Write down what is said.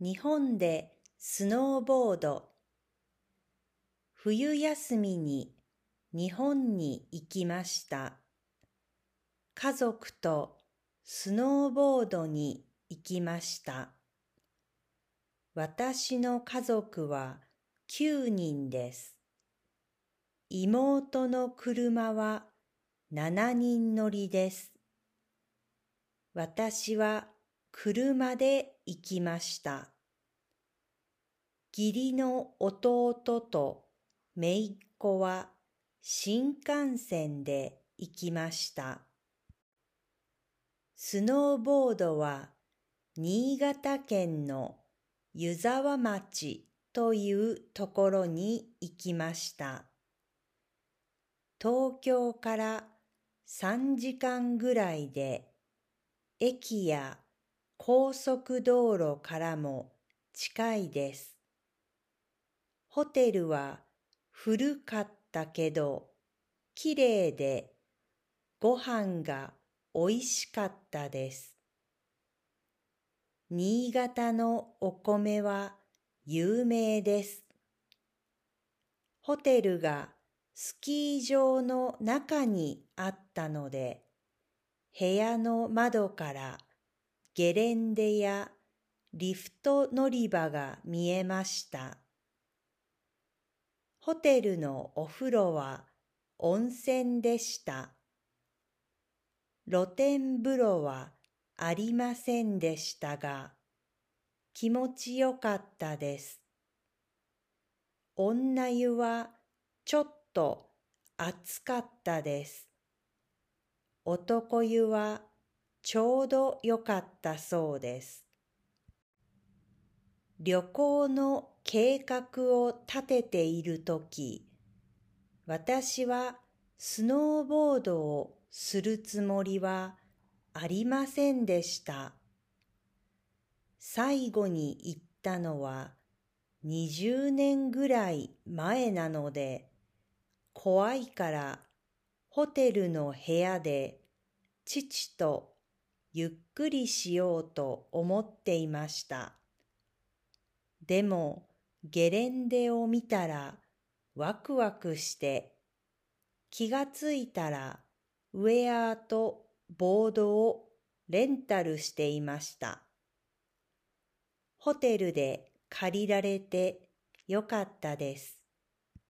日本でスノーボード冬休みに日本に行きました。家族とスノーボードに行きました。私の家族は9人です。妹の車は7人乗りです。私は車で行きました。義理の弟と姪っ子は新幹線で行きました。スノーボードは新潟県の湯沢町というところに行きました。東京から3時間ぐらいで駅や高速道路からも近いです。ホテルは古かったけどきれいでご飯がおいしかったです。新潟のお米は有名です。ホテルがスキー場の中にあったので、部屋の窓からゲレンデやリフト乗り場が見えました。ホテルのお風呂は温泉でした。露天風呂はありませんでしたが、気持ちよかったです。女湯はちょっと暑かったです。男湯はちょうどよかったそうです。旅行の計画を立てているとき、私はスノーボードをするつもりはありませんでした。最後に行ったのは20年ぐらい前なので、怖いからホテルの部屋で父とゆっくりしようと思っていました。でもゲレンデを見たらワクワクして気がついたらウェアとボードをレンタルしていました。ホテルで借りられてよかったです。